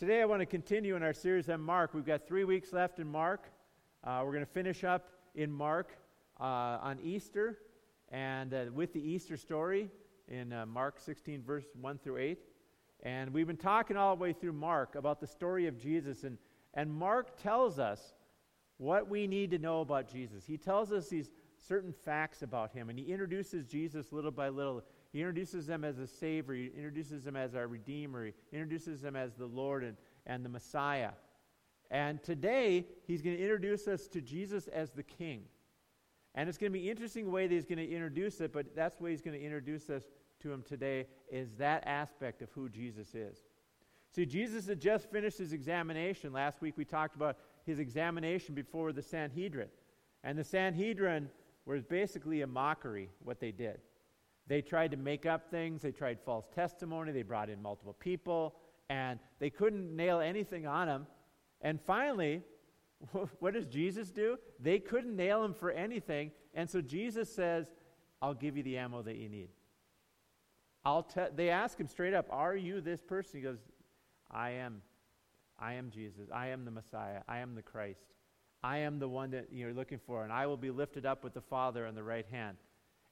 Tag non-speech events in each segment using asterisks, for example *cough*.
Today, I want to continue in our series on Mark. We've got three weeks left in Mark. Uh, we're going to finish up in Mark uh, on Easter and uh, with the Easter story in uh, Mark 16, verse 1 through 8. And we've been talking all the way through Mark about the story of Jesus. And, and Mark tells us what we need to know about Jesus. He tells us these certain facts about him, and he introduces Jesus little by little. He introduces him as a Savior, he introduces him as our Redeemer, he introduces him as the Lord and, and the Messiah. And today, he's going to introduce us to Jesus as the King. And it's going to be interesting way that he's going to introduce it, but that's the way he's going to introduce us to him today, is that aspect of who Jesus is. See, Jesus had just finished his examination. Last week we talked about his examination before the Sanhedrin. And the Sanhedrin was basically a mockery, what they did. They tried to make up things, they tried false testimony, they brought in multiple people, and they couldn't nail anything on him. And finally, *laughs* what does Jesus do? They couldn't nail him for anything, and so Jesus says, I'll give you the ammo that you need. I'll te- they ask him straight up, Are you this person? He goes, I am. I am Jesus. I am the Messiah. I am the Christ. I am the one that you're looking for, and I will be lifted up with the Father on the right hand.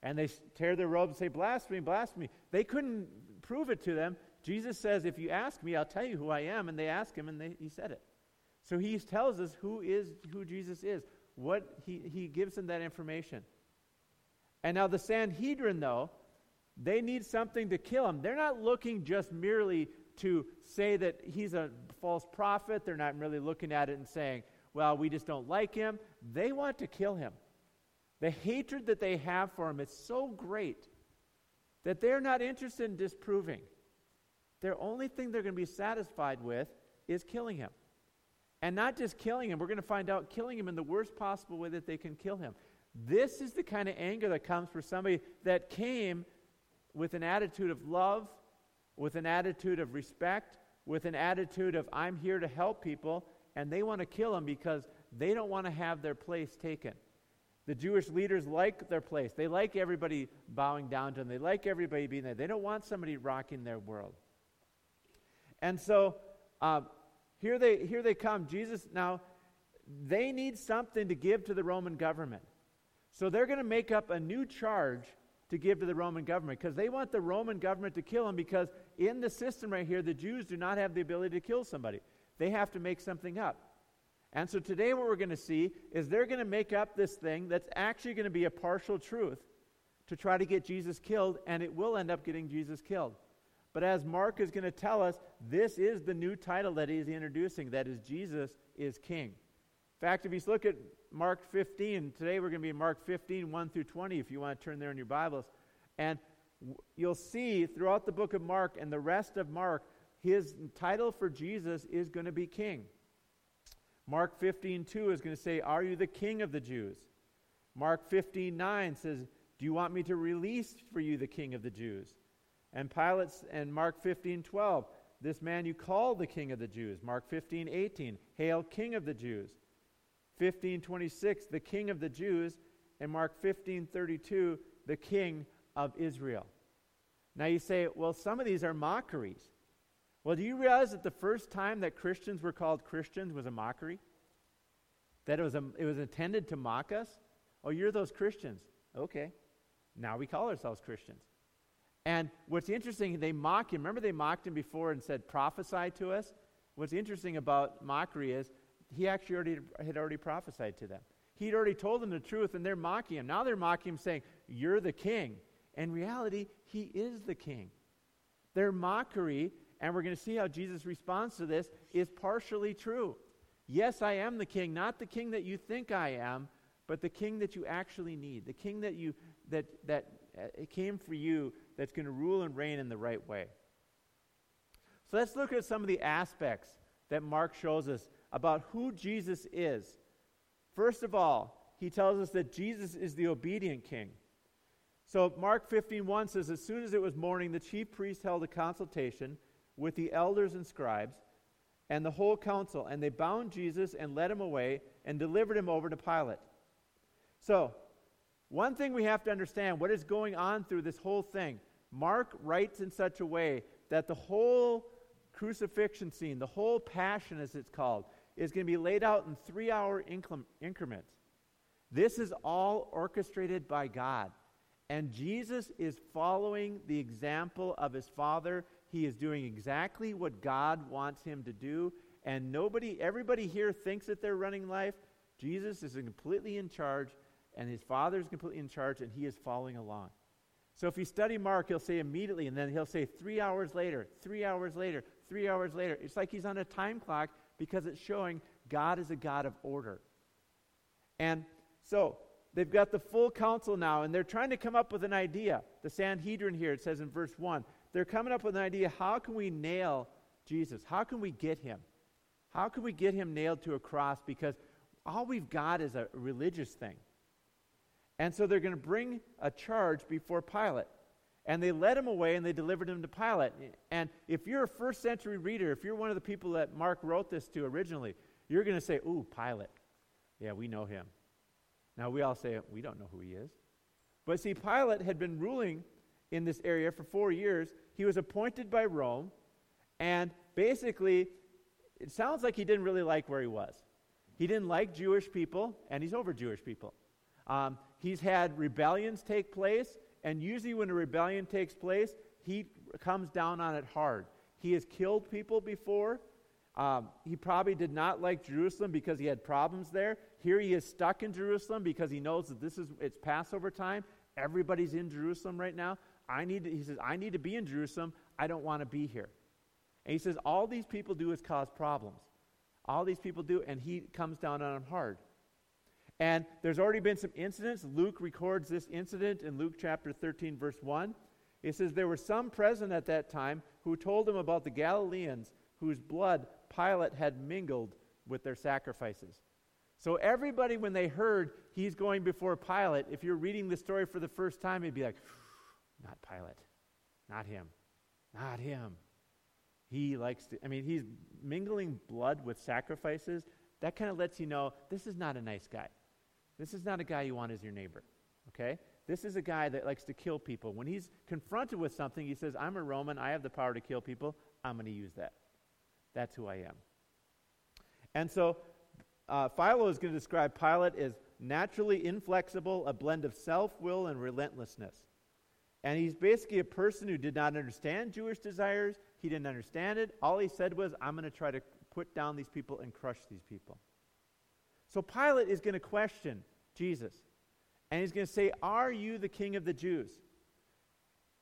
And they tear their robes and say, Blasphemy, blasphemy. They couldn't prove it to them. Jesus says, If you ask me, I'll tell you who I am. And they ask him, and they, he said it. So he tells us who is who Jesus is. What he, he gives them that information. And now the Sanhedrin, though, they need something to kill him. They're not looking just merely to say that he's a false prophet. They're not really looking at it and saying, well, we just don't like him. They want to kill him. The hatred that they have for him is so great that they're not interested in disproving. Their only thing they're going to be satisfied with is killing him. And not just killing him, we're going to find out killing him in the worst possible way that they can kill him. This is the kind of anger that comes for somebody that came with an attitude of love, with an attitude of respect, with an attitude of, I'm here to help people, and they want to kill him because they don't want to have their place taken. The Jewish leaders like their place. They like everybody bowing down to them. They like everybody being there. They don't want somebody rocking their world. And so uh, here, they, here they come. Jesus, now, they need something to give to the Roman government. So they're going to make up a new charge to give to the Roman government because they want the Roman government to kill him because in the system right here, the Jews do not have the ability to kill somebody. They have to make something up. And so today, what we're going to see is they're going to make up this thing that's actually going to be a partial truth to try to get Jesus killed, and it will end up getting Jesus killed. But as Mark is going to tell us, this is the new title that he's introducing that is, Jesus is King. In fact, if you look at Mark 15. Today we're going to be in Mark 15, 1 through 20, if you want to turn there in your Bibles. And you'll see throughout the book of Mark and the rest of Mark, his title for Jesus is going to be King. Mark 15, 2 is going to say, Are you the King of the Jews? Mark 15, 9 says, Do you want me to release for you the King of the Jews? And Pilate and Mark 15, 12, This man you call the King of the Jews. Mark 15, 18, Hail, King of the Jews. 1526, the king of the Jews, and Mark 1532, the king of Israel. Now you say, well, some of these are mockeries. Well, do you realize that the first time that Christians were called Christians was a mockery? That it was, a, it was intended to mock us? Oh, you're those Christians. Okay. Now we call ourselves Christians. And what's interesting, they mock him. Remember, they mocked him before and said, prophesy to us? What's interesting about mockery is he actually already, had already prophesied to them. He'd already told them the truth, and they're mocking him. Now they're mocking him, saying, You're the king. In reality, he is the king. Their mockery, and we're going to see how Jesus responds to this, is partially true. Yes, I am the king, not the king that you think I am, but the king that you actually need, the king that you that that uh, came for you that's going to rule and reign in the right way. So let's look at some of the aspects that Mark shows us about who Jesus is. First of all, he tells us that Jesus is the obedient king. So Mark 15:1 says as soon as it was morning the chief priest held a consultation with the elders and scribes and the whole council and they bound Jesus and led him away and delivered him over to Pilate. So, one thing we have to understand what is going on through this whole thing. Mark writes in such a way that the whole crucifixion scene, the whole passion, as it's called, is going to be laid out in three hour increments. This is all orchestrated by God. And Jesus is following the example of his Father. He is doing exactly what God wants him to do. And nobody, everybody here thinks that they're running life. Jesus is completely in charge, and his Father is completely in charge, and he is following along. So if you study Mark, he'll say immediately, and then he'll say three hours later, three hours later, three hours later. It's like he's on a time clock because it's showing God is a God of order. And so they've got the full council now, and they're trying to come up with an idea. The Sanhedrin here, it says in verse 1, they're coming up with an idea how can we nail Jesus? How can we get him? How can we get him nailed to a cross? Because all we've got is a religious thing. And so they're going to bring a charge before Pilate. And they led him away and they delivered him to Pilate. And if you're a first century reader, if you're one of the people that Mark wrote this to originally, you're going to say, Ooh, Pilate. Yeah, we know him. Now we all say, We don't know who he is. But see, Pilate had been ruling in this area for four years. He was appointed by Rome. And basically, it sounds like he didn't really like where he was. He didn't like Jewish people, and he's over Jewish people. Um, he's had rebellions take place, and usually when a rebellion takes place, he comes down on it hard. He has killed people before. Um, he probably did not like Jerusalem because he had problems there. Here he is stuck in Jerusalem because he knows that this is it's Passover time. Everybody's in Jerusalem right now. I need to, he says, I need to be in Jerusalem. I don't want to be here. And he says, all these people do is cause problems. All these people do, and he comes down on them hard. And there's already been some incidents. Luke records this incident in Luke chapter 13, verse 1. It says, There were some present at that time who told him about the Galileans whose blood Pilate had mingled with their sacrifices. So, everybody, when they heard he's going before Pilate, if you're reading the story for the first time, it'd be like, Not Pilate. Not him. Not him. He likes to, I mean, he's mingling blood with sacrifices. That kind of lets you know this is not a nice guy. This is not a guy you want as your neighbor, okay? This is a guy that likes to kill people. When he's confronted with something, he says, I'm a Roman, I have the power to kill people, I'm going to use that. That's who I am. And so uh, Philo is going to describe Pilate as naturally inflexible, a blend of self will and relentlessness. And he's basically a person who did not understand Jewish desires. He didn't understand it. All he said was, I'm going to try to put down these people and crush these people. So Pilate is going to question Jesus. And he's going to say, Are you the king of the Jews?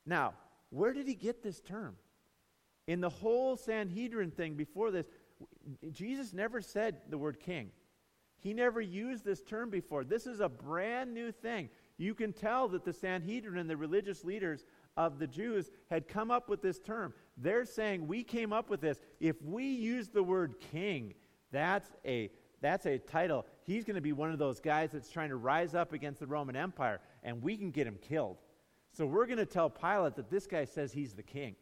Now, where did he get this term? In the whole Sanhedrin thing before this, Jesus never said the word king. He never used this term before. This is a brand new thing. You can tell that the Sanhedrin and the religious leaders of the Jews had come up with this term. They're saying, We came up with this. If we use the word king, that's a that's a title. He's going to be one of those guys that's trying to rise up against the Roman Empire, and we can get him killed. So we're going to tell Pilate that this guy says he's the king.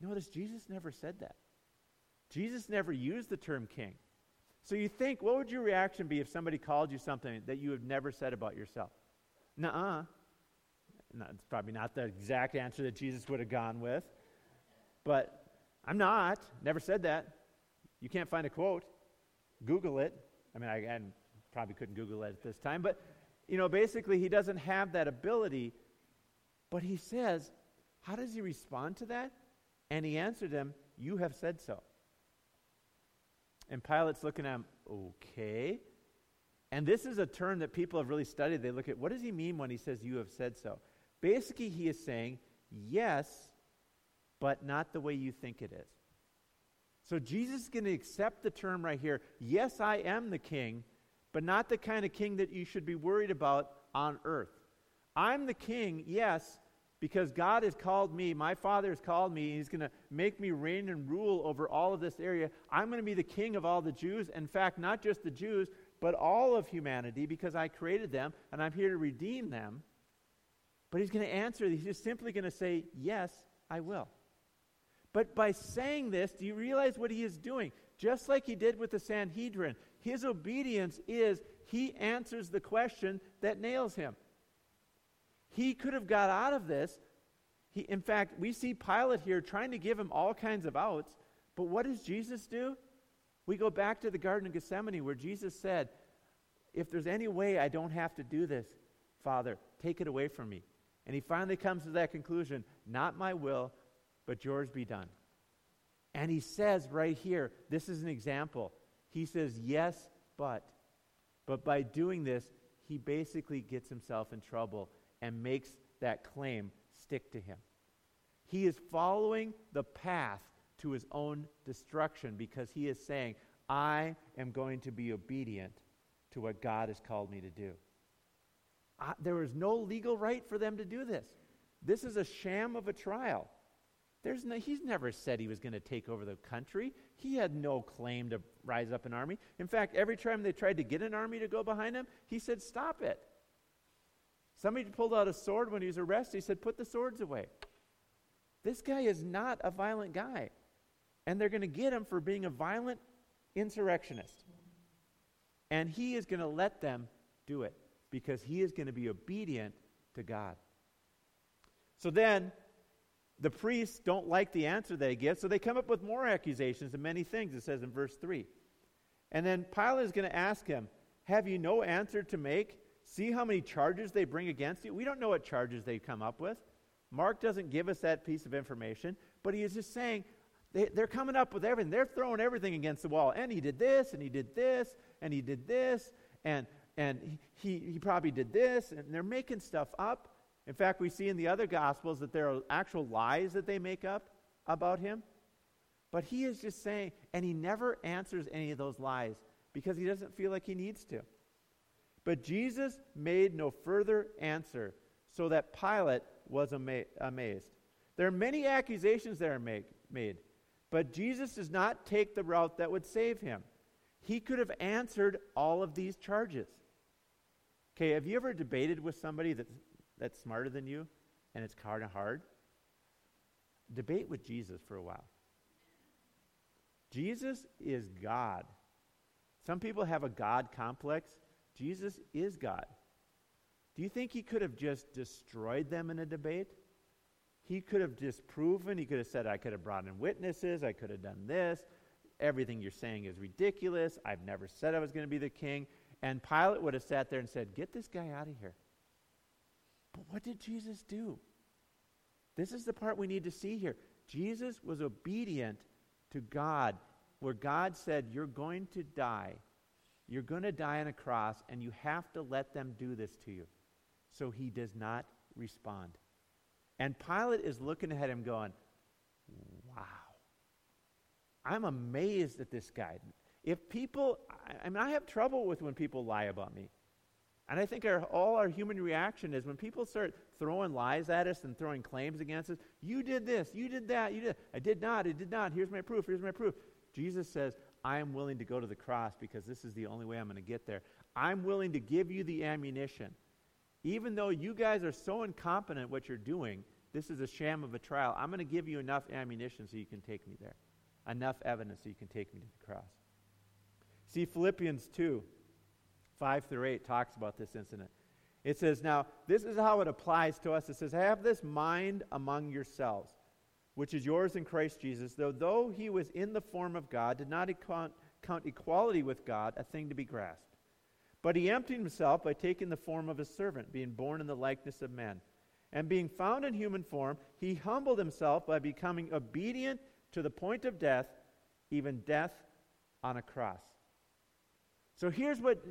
Notice Jesus never said that. Jesus never used the term king. So you think, what would your reaction be if somebody called you something that you have never said about yourself? Nuh-uh. No, it's probably not the exact answer that Jesus would have gone with. But I'm not. Never said that. You can't find a quote. Google it. I mean, I, I probably couldn't Google it at this time, but you know, basically, he doesn't have that ability. But he says, how does he respond to that? And he answered him, You have said so. And Pilate's looking at him, Okay. And this is a term that people have really studied. They look at what does he mean when he says, You have said so? Basically, he is saying, Yes, but not the way you think it is. So Jesus is going to accept the term right here. Yes, I am the king, but not the kind of king that you should be worried about on earth. I'm the king, yes, because God has called me, my Father has called me, He's going to make me reign and rule over all of this area. I'm going to be the king of all the Jews. In fact, not just the Jews, but all of humanity because I created them and I'm here to redeem them. But He's going to answer, He's just simply going to say, Yes, I will. But by saying this, do you realize what he is doing? Just like he did with the Sanhedrin, his obedience is he answers the question that nails him. He could have got out of this. He, in fact, we see Pilate here trying to give him all kinds of outs, But what does Jesus do? We go back to the Garden of Gethsemane where Jesus said, If there's any way I don't have to do this, Father, take it away from me. And he finally comes to that conclusion not my will, but yours be done. And he says right here, this is an example. He says, Yes, but. But by doing this, he basically gets himself in trouble and makes that claim stick to him. He is following the path to his own destruction because he is saying, I am going to be obedient to what God has called me to do. I, there is no legal right for them to do this. This is a sham of a trial. There's no, he's never said he was going to take over the country. He had no claim to rise up an army. In fact, every time they tried to get an army to go behind him, he said, Stop it. Somebody pulled out a sword when he was arrested. He said, Put the swords away. This guy is not a violent guy. And they're going to get him for being a violent insurrectionist. And he is going to let them do it because he is going to be obedient to God. So then, the priests don't like the answer they get, so they come up with more accusations and many things, it says in verse 3. And then Pilate is going to ask him, Have you no answer to make? See how many charges they bring against you? We don't know what charges they come up with. Mark doesn't give us that piece of information, but he is just saying they, are coming up with everything. They're throwing everything against the wall. And he did this, and he did this, and he did this, and, and he, he probably did this, and they're making stuff up. In fact, we see in the other Gospels that there are actual lies that they make up about him. But he is just saying, and he never answers any of those lies because he doesn't feel like he needs to. But Jesus made no further answer, so that Pilate was ama- amazed. There are many accusations that are make, made, but Jesus does not take the route that would save him. He could have answered all of these charges. Okay, have you ever debated with somebody that's that's smarter than you and it's kind of hard, debate with Jesus for a while. Jesus is God. Some people have a God complex. Jesus is God. Do you think he could have just destroyed them in a debate? He could have disproven. He could have said, I could have brought in witnesses. I could have done this. Everything you're saying is ridiculous. I've never said I was going to be the king. And Pilate would have sat there and said, Get this guy out of here. But what did Jesus do? This is the part we need to see here. Jesus was obedient to God, where God said, You're going to die. You're going to die on a cross, and you have to let them do this to you. So he does not respond. And Pilate is looking at him going, Wow. I'm amazed at this guy. If people, I mean, I have trouble with when people lie about me. And I think our, all our human reaction is when people start throwing lies at us and throwing claims against us, you did this, you did that, you did. I did not, I did not. Here's my proof, here's my proof. Jesus says, I am willing to go to the cross because this is the only way I'm going to get there. I'm willing to give you the ammunition. Even though you guys are so incompetent what you're doing, this is a sham of a trial. I'm going to give you enough ammunition so you can take me there, enough evidence so you can take me to the cross. See, Philippians 2 5 through 8 talks about this incident. It says, Now, this is how it applies to us. It says, Have this mind among yourselves, which is yours in Christ Jesus, though, though he was in the form of God, did not count equality with God a thing to be grasped. But he emptied himself by taking the form of a servant, being born in the likeness of men. And being found in human form, he humbled himself by becoming obedient to the point of death, even death on a cross. So here's what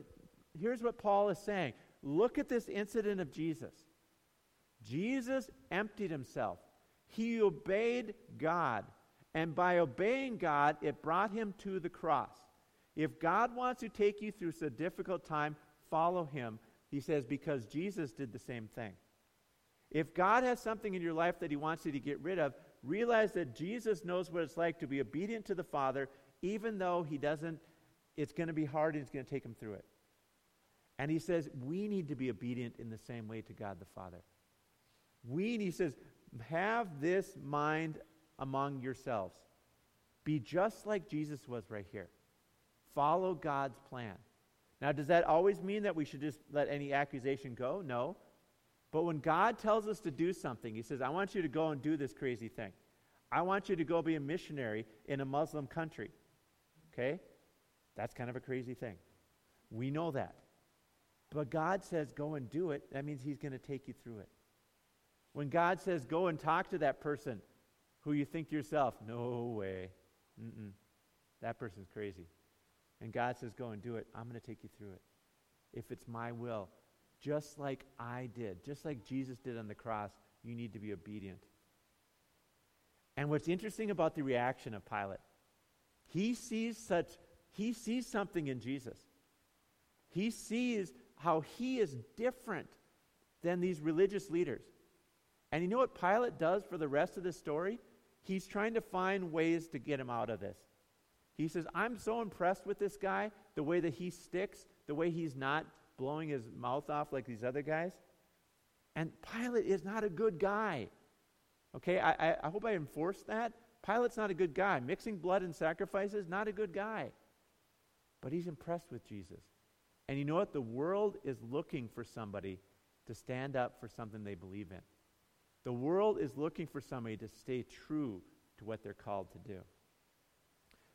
here's what Paul is saying look at this incident of Jesus. Jesus emptied himself, he obeyed God. And by obeying God, it brought him to the cross. If God wants to take you through a difficult time, follow him. He says, because Jesus did the same thing. If God has something in your life that he wants you to get rid of, realize that Jesus knows what it's like to be obedient to the Father, even though he doesn't, it's going to be hard and it's going to take him through it. And he says, we need to be obedient in the same way to God the Father. We, he says, have this mind among yourselves. Be just like Jesus was right here. Follow God's plan. Now, does that always mean that we should just let any accusation go? No. But when God tells us to do something, He says, I want you to go and do this crazy thing. I want you to go be a missionary in a Muslim country. Okay? That's kind of a crazy thing. We know that. But God says, go and do it. That means He's going to take you through it. When God says, go and talk to that person who you think to yourself, no way. Mm-mm. That person's crazy. And God says, go and do it. I'm going to take you through it. If it's my will, just like I did, just like Jesus did on the cross, you need to be obedient. And what's interesting about the reaction of Pilate, he sees such he sees something in Jesus. He sees how he is different than these religious leaders. And you know what Pilate does for the rest of the story? He's trying to find ways to get him out of this. He says, I'm so impressed with this guy, the way that he sticks, the way he's not blowing his mouth off like these other guys. And Pilate is not a good guy. Okay, I, I, I hope I enforce that. Pilate's not a good guy. Mixing blood and sacrifices, not a good guy. But he's impressed with Jesus. And you know what? The world is looking for somebody to stand up for something they believe in. The world is looking for somebody to stay true to what they're called to do.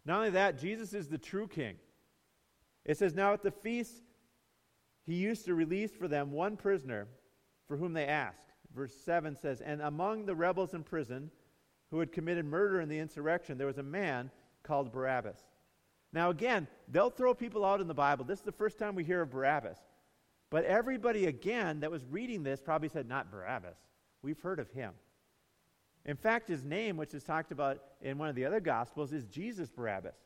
Not only that, Jesus is the true king. It says, Now at the feast, he used to release for them one prisoner for whom they asked. Verse 7 says, And among the rebels in prison who had committed murder in the insurrection, there was a man called Barabbas. Now, again, they'll throw people out in the Bible. This is the first time we hear of Barabbas. But everybody, again, that was reading this probably said, Not Barabbas. We've heard of him. In fact, his name, which is talked about in one of the other Gospels, is Jesus Barabbas.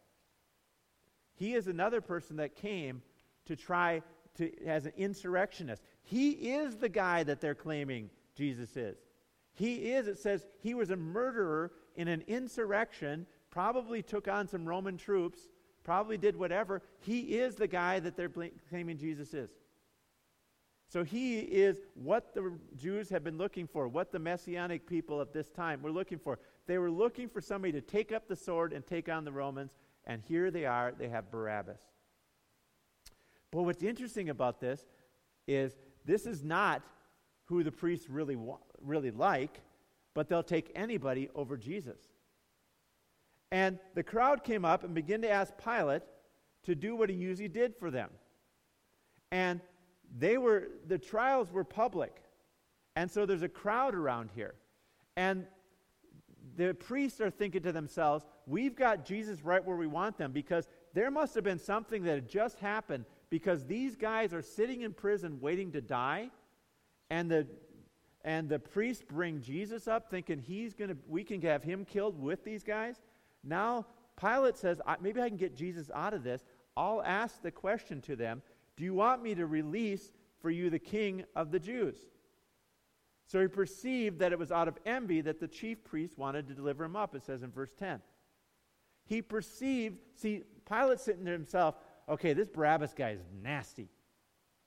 He is another person that came to try to, as an insurrectionist. He is the guy that they're claiming Jesus is. He is, it says, he was a murderer in an insurrection, probably took on some Roman troops, probably did whatever. He is the guy that they're claiming Jesus is. So he is what the Jews have been looking for, what the messianic people at this time were looking for. They were looking for somebody to take up the sword and take on the Romans, and here they are, they have Barabbas. But what's interesting about this is this is not who the priests really, wa- really like, but they'll take anybody over Jesus. And the crowd came up and began to ask Pilate to do what he usually did for them. And they were the trials were public. And so there's a crowd around here. And the priests are thinking to themselves, we've got Jesus right where we want them because there must have been something that had just happened because these guys are sitting in prison waiting to die and the and the priests bring Jesus up thinking he's going to we can have him killed with these guys. Now Pilate says, maybe I can get Jesus out of this. I'll ask the question to them, do you want me to release for you the king of the Jews? So he perceived that it was out of envy that the chief priest wanted to deliver him up, it says in verse 10. He perceived, see, Pilate sitting to himself, okay, this Barabbas guy is nasty.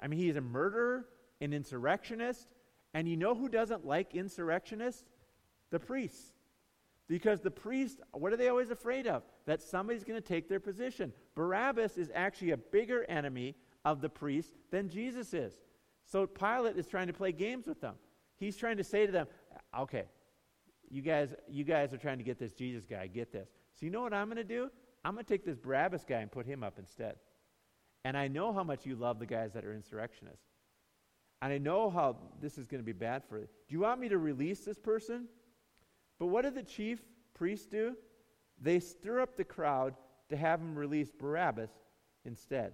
I mean, he is a murderer, an insurrectionist, and you know who doesn't like insurrectionists? The priests. Because the priests, what are they always afraid of? That somebody's going to take their position. Barabbas is actually a bigger enemy of the priests than Jesus is. So Pilate is trying to play games with them. He's trying to say to them, okay, you guys, you guys are trying to get this Jesus guy, get this. So you know what I'm going to do? I'm going to take this Barabbas guy and put him up instead. And I know how much you love the guys that are insurrectionists. And I know how this is going to be bad for you. Do you want me to release this person? But what did the chief priests do? They stir up the crowd to have him release Barabbas instead.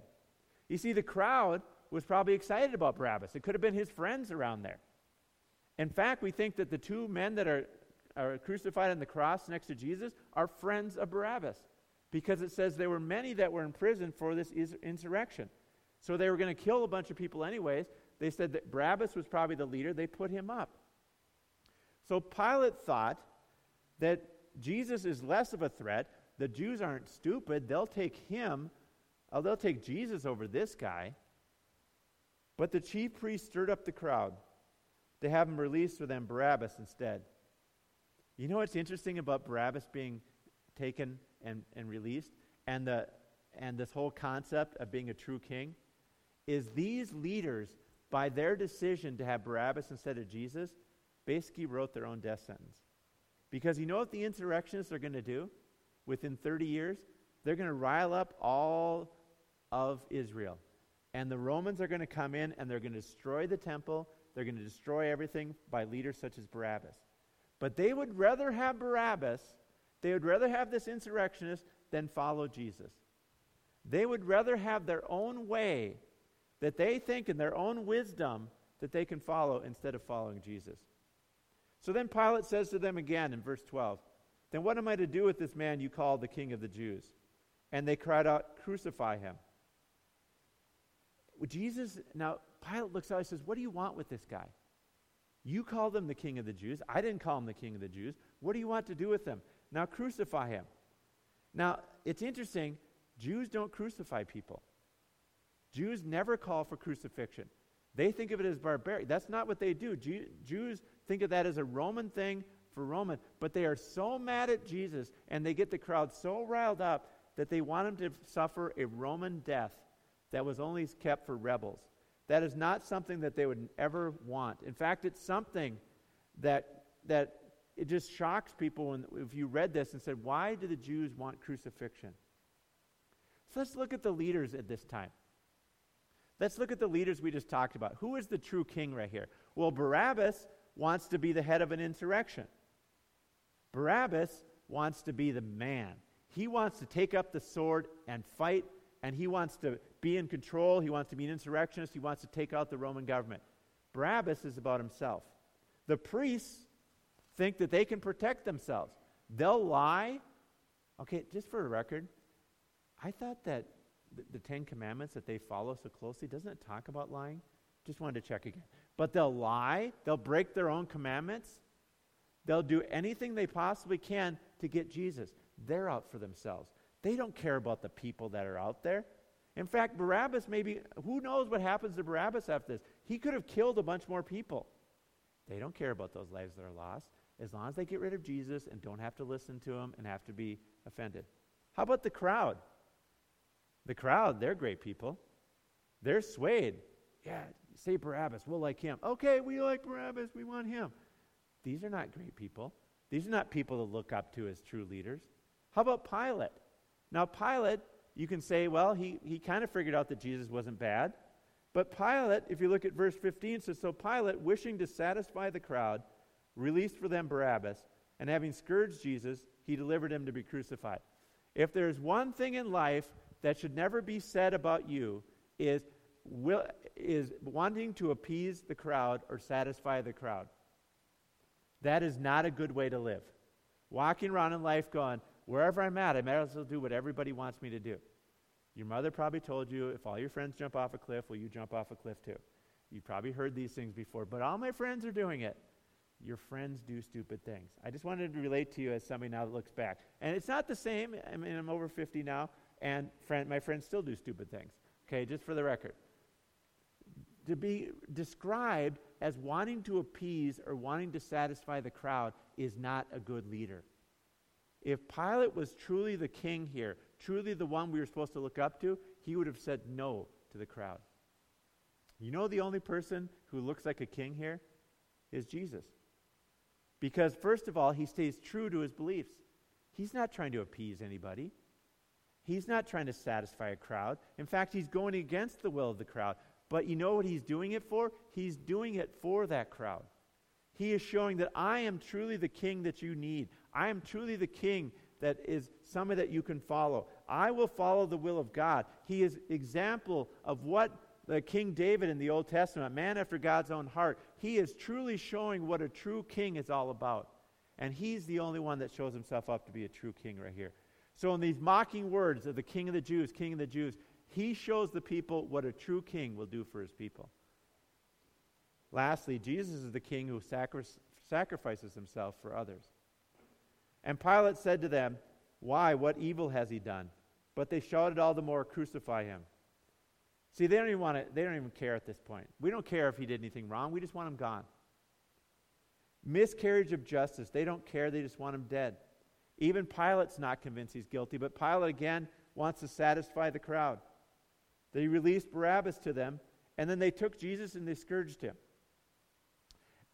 You see, the crowd was probably excited about Barabbas. It could have been his friends around there. In fact, we think that the two men that are, are crucified on the cross next to Jesus are friends of Barabbas because it says there were many that were in prison for this insurrection. So they were going to kill a bunch of people, anyways. They said that Barabbas was probably the leader. They put him up. So Pilate thought that Jesus is less of a threat. The Jews aren't stupid. They'll take him Oh, they'll take Jesus over this guy. But the chief priest stirred up the crowd to have him released for them Barabbas instead. You know what's interesting about Barabbas being taken and, and released and, the, and this whole concept of being a true king? Is these leaders, by their decision to have Barabbas instead of Jesus, basically wrote their own death sentence. Because you know what the insurrectionists are going to do within 30 years? They're going to rile up all of Israel. And the Romans are going to come in and they're going to destroy the temple. They're going to destroy everything by leaders such as Barabbas. But they would rather have Barabbas, they would rather have this insurrectionist than follow Jesus. They would rather have their own way that they think in their own wisdom that they can follow instead of following Jesus. So then Pilate says to them again in verse 12, Then what am I to do with this man you call the king of the Jews? And they cried out, Crucify him. Jesus, now Pilate looks out and says, What do you want with this guy? You called them the king of the Jews. I didn't call him the king of the Jews. What do you want to do with him? Now crucify him. Now, it's interesting. Jews don't crucify people. Jews never call for crucifixion. They think of it as barbaric. That's not what they do. Jew, Jews think of that as a Roman thing for Roman, but they are so mad at Jesus and they get the crowd so riled up that they want him to suffer a Roman death that was only kept for rebels. That is not something that they would ever want. In fact, it's something that that it just shocks people when if you read this and said, "Why do the Jews want crucifixion?" So let's look at the leaders at this time. Let's look at the leaders we just talked about. Who is the true king right here? Well, Barabbas wants to be the head of an insurrection. Barabbas wants to be the man. He wants to take up the sword and fight, and he wants to be in control. He wants to be an insurrectionist. He wants to take out the Roman government. Barabbas is about himself. The priests think that they can protect themselves. They'll lie. Okay, just for a record, I thought that the, the Ten Commandments that they follow so closely, doesn't it talk about lying? Just wanted to check again. But they'll lie, they'll break their own commandments, they'll do anything they possibly can to get Jesus. They're out for themselves. They don't care about the people that are out there. In fact, Barabbas maybe, who knows what happens to Barabbas after this? He could have killed a bunch more people. They don't care about those lives that are lost as long as they get rid of Jesus and don't have to listen to him and have to be offended. How about the crowd? The crowd, they're great people. They're swayed. Yeah, say Barabbas, we'll like him. Okay, we like Barabbas, we want him. These are not great people. These are not people to look up to as true leaders. How about Pilate? Now, Pilate, you can say, well, he, he kind of figured out that Jesus wasn't bad. But Pilate, if you look at verse 15, says, So Pilate, wishing to satisfy the crowd, released for them Barabbas, and having scourged Jesus, he delivered him to be crucified. If there's one thing in life that should never be said about you is, will, is wanting to appease the crowd or satisfy the crowd. That is not a good way to live. Walking around in life going, wherever I'm at, I might as well do what everybody wants me to do. Your mother probably told you, if all your friends jump off a cliff, will you jump off a cliff too? You probably heard these things before, but all my friends are doing it. Your friends do stupid things. I just wanted to relate to you as somebody now that looks back. And it's not the same. I mean, I'm over 50 now, and friend, my friends still do stupid things. Okay, just for the record. To be described as wanting to appease or wanting to satisfy the crowd is not a good leader. If Pilate was truly the king here, truly the one we were supposed to look up to, he would have said no to the crowd. You know, the only person who looks like a king here is Jesus. Because, first of all, he stays true to his beliefs. He's not trying to appease anybody. He's not trying to satisfy a crowd. In fact, he's going against the will of the crowd. But you know what he's doing it for? He's doing it for that crowd. He is showing that I am truly the king that you need. I am truly the king that is somebody that you can follow. I will follow the will of God. He is example of what the King David in the Old Testament, man after God's own heart, he is truly showing what a true king is all about. And he's the only one that shows himself up to be a true king right here. So, in these mocking words of the King of the Jews, King of the Jews, he shows the people what a true king will do for his people. Lastly, Jesus is the king who sacri- sacrifices himself for others. And Pilate said to them, Why? What evil has he done? But they shouted all the more, Crucify him. See, they don't even want to, they don't even care at this point. We don't care if he did anything wrong. We just want him gone. Miscarriage of justice. They don't care. They just want him dead. Even Pilate's not convinced he's guilty, but Pilate again wants to satisfy the crowd. They released Barabbas to them, and then they took Jesus and they scourged him.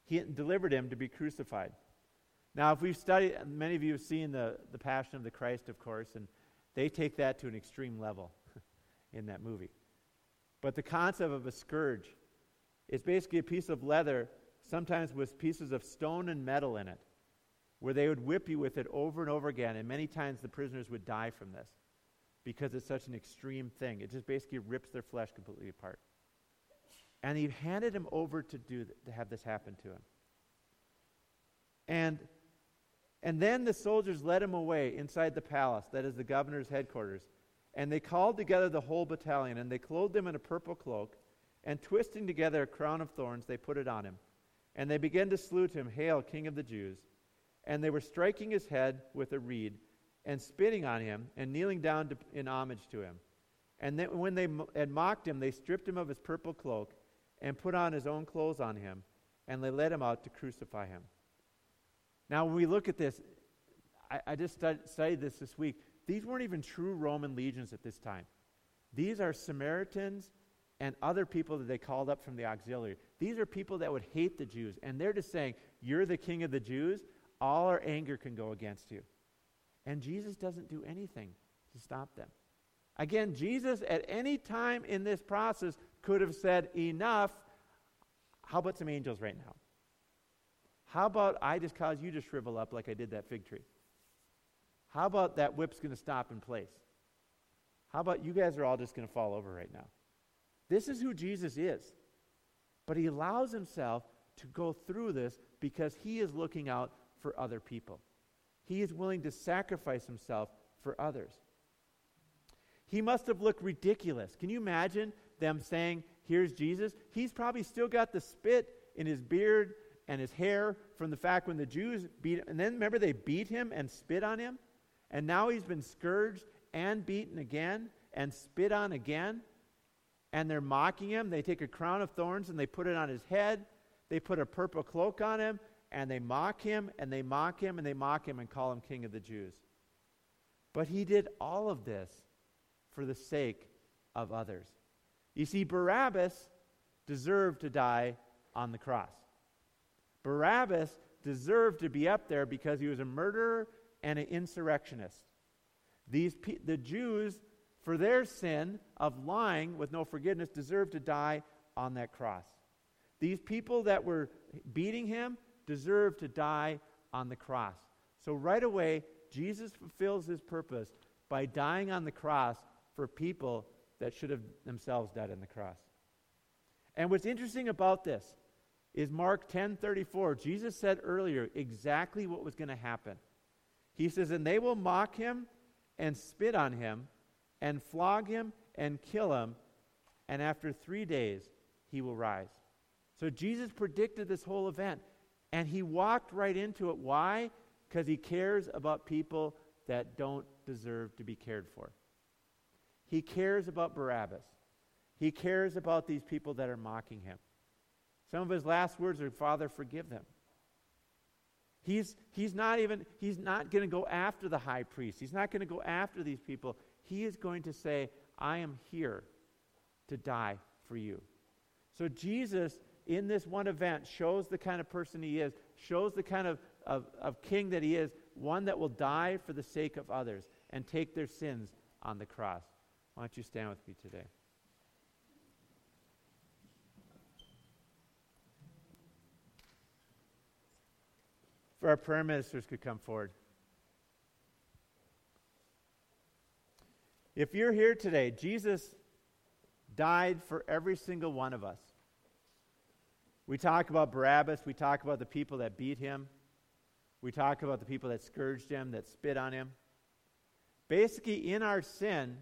He delivered him to be crucified. Now, if we've studied, many of you have seen the, the Passion of the Christ, of course, and they take that to an extreme level *laughs* in that movie. But the concept of a scourge is basically a piece of leather, sometimes with pieces of stone and metal in it, where they would whip you with it over and over again, and many times the prisoners would die from this because it's such an extreme thing. It just basically rips their flesh completely apart. And he handed him over to do th- to have this happen to him. And and then the soldiers led him away inside the palace, that is the governor's headquarters. And they called together the whole battalion, and they clothed him in a purple cloak, and twisting together a crown of thorns, they put it on him. And they began to salute him, Hail, King of the Jews! And they were striking his head with a reed, and spitting on him, and kneeling down to, in homage to him. And then, when they had mocked him, they stripped him of his purple cloak, and put on his own clothes on him, and they led him out to crucify him. Now, when we look at this, I, I just stud- studied this this week. These weren't even true Roman legions at this time. These are Samaritans and other people that they called up from the auxiliary. These are people that would hate the Jews, and they're just saying, You're the king of the Jews. All our anger can go against you. And Jesus doesn't do anything to stop them. Again, Jesus at any time in this process could have said, Enough. How about some angels right now? How about I just cause you to shrivel up like I did that fig tree? How about that whip's going to stop in place? How about you guys are all just going to fall over right now? This is who Jesus is. But he allows himself to go through this because he is looking out for other people. He is willing to sacrifice himself for others. He must have looked ridiculous. Can you imagine them saying, Here's Jesus? He's probably still got the spit in his beard and his hair from the fact when the Jews beat him. And then remember, they beat him and spit on him? And now he's been scourged and beaten again and spit on again. And they're mocking him. They take a crown of thorns and they put it on his head. They put a purple cloak on him and they mock him and they mock him and they mock him and call him king of the Jews. But he did all of this for the sake of others. You see, Barabbas deserved to die on the cross. Barabbas deserved to be up there because he was a murderer and an insurrectionist. These pe- the Jews, for their sin of lying with no forgiveness, deserved to die on that cross. These people that were beating him deserved to die on the cross. So right away, Jesus fulfills his purpose by dying on the cross for people that should have themselves died on the cross. And what's interesting about this is Mark 10:34. Jesus said earlier exactly what was going to happen. He says, "And they will mock him and spit on him and flog him and kill him, and after 3 days he will rise." So Jesus predicted this whole event, and he walked right into it. Why? Because he cares about people that don't deserve to be cared for. He cares about Barabbas. He cares about these people that are mocking him. Some of his last words are, Father, forgive them. He's, he's not even, he's not going to go after the high priest. He's not going to go after these people. He is going to say, I am here to die for you. So Jesus, in this one event, shows the kind of person he is, shows the kind of, of, of king that he is, one that will die for the sake of others and take their sins on the cross. Why don't you stand with me today? For our prayer ministers could come forward. If you're here today, Jesus died for every single one of us. We talk about Barabbas, we talk about the people that beat him, we talk about the people that scourged him, that spit on him. Basically, in our sin,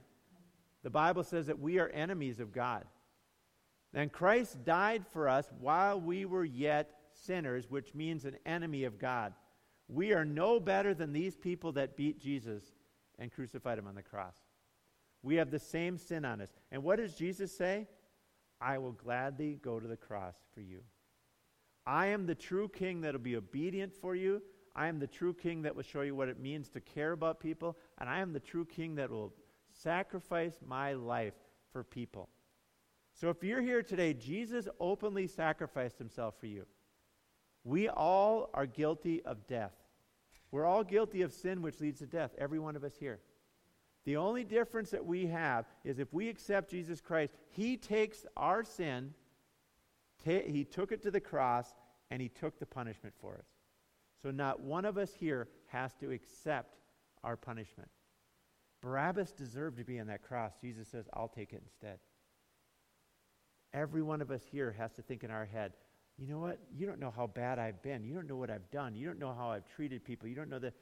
the Bible says that we are enemies of God. And Christ died for us while we were yet sinners, which means an enemy of God. We are no better than these people that beat Jesus and crucified him on the cross. We have the same sin on us. And what does Jesus say? I will gladly go to the cross for you. I am the true king that will be obedient for you. I am the true king that will show you what it means to care about people. And I am the true king that will sacrifice my life for people. So if you're here today, Jesus openly sacrificed himself for you. We all are guilty of death. We're all guilty of sin which leads to death, every one of us here. The only difference that we have is if we accept Jesus Christ, He takes our sin, He took it to the cross, and He took the punishment for us. So not one of us here has to accept our punishment. Barabbas deserved to be on that cross. Jesus says, I'll take it instead. Every one of us here has to think in our head, you know what? You don't know how bad I've been. You don't know what I've done. You don't know how I've treated people. You don't know that.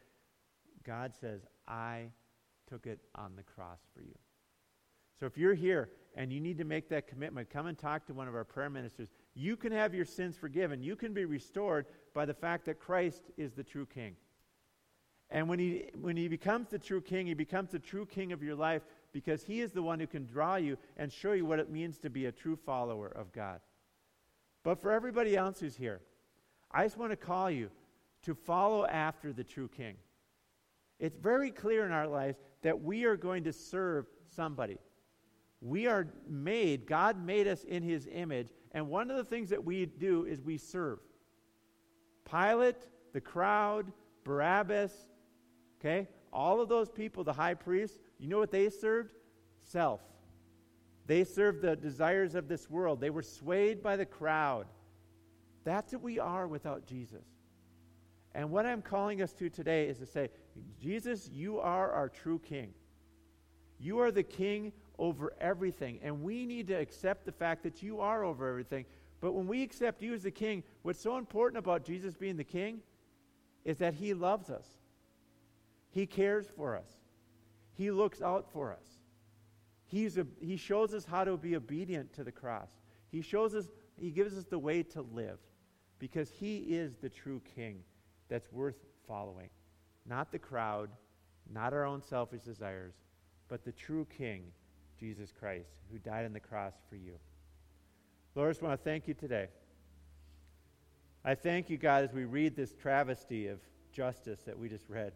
God says, I took it on the cross for you. So if you're here and you need to make that commitment, come and talk to one of our prayer ministers. You can have your sins forgiven. You can be restored by the fact that Christ is the true king. And when he, when he becomes the true king, he becomes the true king of your life because he is the one who can draw you and show you what it means to be a true follower of God. But for everybody else who's here, I just want to call you to follow after the true king. It's very clear in our lives that we are going to serve somebody. We are made, God made us in his image, and one of the things that we do is we serve. Pilate, the crowd, Barabbas, okay? All of those people, the high priest, you know what they served? Self. They served the desires of this world. They were swayed by the crowd. That's what we are without Jesus. And what I'm calling us to today is to say, Jesus, you are our true king. You are the king over everything. And we need to accept the fact that you are over everything. But when we accept you as the king, what's so important about Jesus being the king is that he loves us, he cares for us, he looks out for us. He's a, he shows us how to be obedient to the cross. He shows us, he gives us the way to live because he is the true king that's worth following. Not the crowd, not our own selfish desires, but the true king, Jesus Christ, who died on the cross for you. Lord, I just want to thank you today. I thank you, God, as we read this travesty of justice that we just read.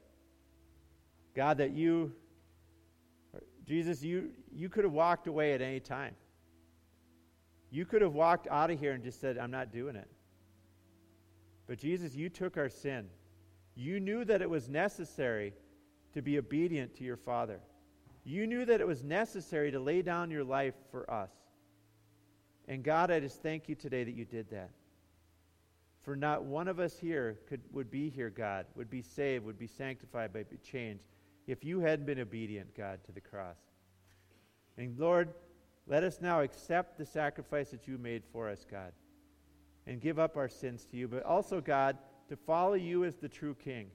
God, that you, Jesus, you, you could have walked away at any time. You could have walked out of here and just said, I'm not doing it. But Jesus, you took our sin. You knew that it was necessary to be obedient to your Father. You knew that it was necessary to lay down your life for us. And God, I just thank you today that you did that. For not one of us here could, would be here, God, would be saved, would be sanctified, would be changed if you hadn't been obedient, God, to the cross. And Lord, let us now accept the sacrifice that you made for us, God, and give up our sins to you, but also, God, to follow you as the true King.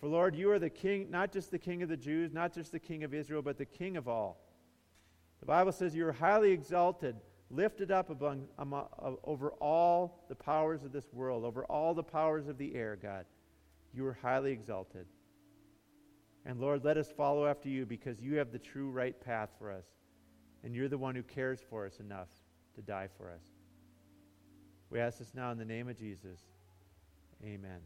For Lord, you are the King, not just the King of the Jews, not just the King of Israel, but the King of all. The Bible says you are highly exalted lifted up among, among, uh, over all the powers of this world, over all the powers of the air, God. You are highly exalted. And Lord, let us follow after you because you have the true right path for us. And you're the one who cares for us enough to die for us. We ask this now in the name of Jesus. Amen.